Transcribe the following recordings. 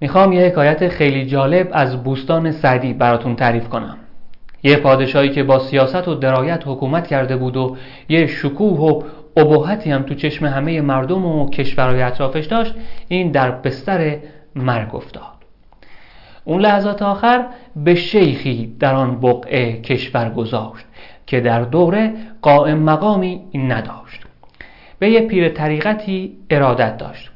می‌خوام یه حکایت خیلی جالب از بوستان سعدی براتون تعریف کنم. یه پادشاهی که با سیاست و درایت حکومت کرده بود و یه شکوه و ابهتی هم تو چشم همه مردم و کشورهای اطرافش داشت این در بستر مرگ افتاد. اون لحظات آخر به شیخی در آن بقعه کشور گذاشت که در دوره قائم مقامی نداشت. به یه پیر طریقتی ارادت داشت.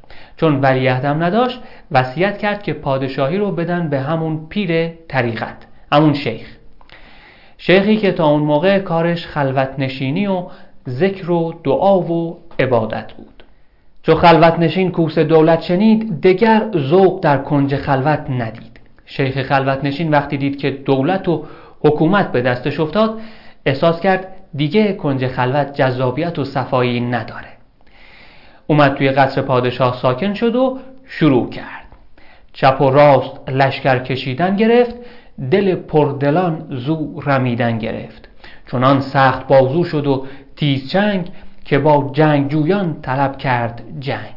چون ولیعهدم نداشت وصیت کرد که پادشاهی رو بدن به همون پیر طریقت همون شیخ. شیخی که تا اون موقع کارش خلوت نشینی و ذکر و دعا و عبادت بود. چو خلوت نشین کوس دولت شنید دگر ذوق در کنج خلوت ندید. شیخ خلوت نشین وقتی دید که دولت و حکومت به دستش افتاد احساس کرد دیگه کنج خلوت جذابیت و صفایی نداره. اومد توی قصر پادشاه ساکن شد و شروع کرد. چپ و راست لشکر کشیدن گرفت دل پردلان زو رمیدن گرفت. چونان سخت بازو شد و تیز چنگ که با جنگ جویان طلب کرد جنگ.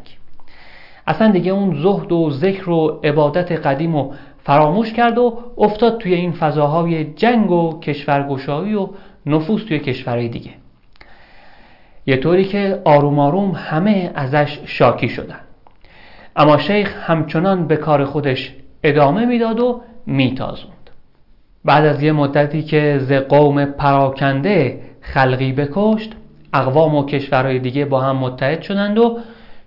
اصلا دیگه اون زهد و ذکر و عبادت قدیم و فراموش کرد و افتاد توی این فضاهای جنگ و کشورگشایی و نفوس توی کشورهای دیگه. یه طوری که آروم آروم همه ازش شاکی شدن. اما شیخ همچنان به کار خودش ادامه می‌داد و میتازوند. بعد از یه مدتی که ز قوم پراکنده خلقی بکشت اقوام و کشورهای دیگه با هم متحد شدند و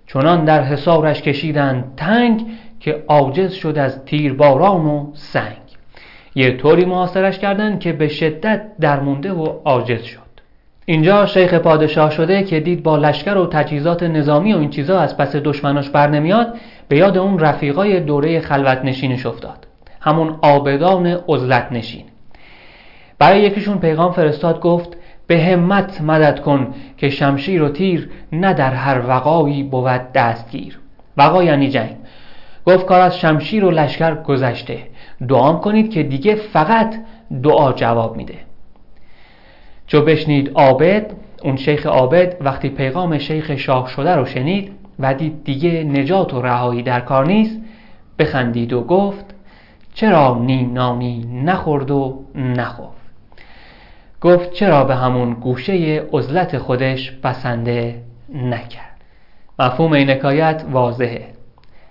چنان در حصارش کشیدند تنگ که عاجز شد از تیرباران و سنگ. یه طوری محاصرش کردند که به شدت درمونده و عاجز شد. اینجا شیخ پادشاه شده که دید با لشکر و تجهیزات نظامی و این چیزا از پس دشمناش بر نمیاد به یاد اون رفیقای دوره خلوت نشینش افتاد. همون آبدان عزلت نشین برای یکیشون پیغام فرستاد گفت به همت مدد کن که شمشیر و تیر نه در هر وقایی بود دستگیر. وقا یعنی جنگ. گفت کار از شمشیر و لشکر گذشته. دعام کنید که دیگه فقط دعا جواب میده. چو بشنید عابد اون شیخ عابد وقتی پیغام شیخ شاه شده رو شنید و دید دیگه نجات و رهایی در کار نیست بخندید و گفت چرا نی نانی نخورد و نخفت؟ گفت چرا به همون گوشه عزلت خودش بسنده نکرد؟ مفهوم این حکایت واضحه.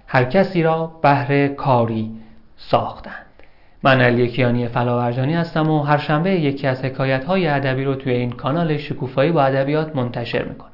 هر کسی را بهر کاری ساختند من علی کیانی فلاورجانی هستم و هر شنبه یکی از حکایت های ادبی رو توی این کانال شکوفایی با ادبیات منتشر می‌کنم.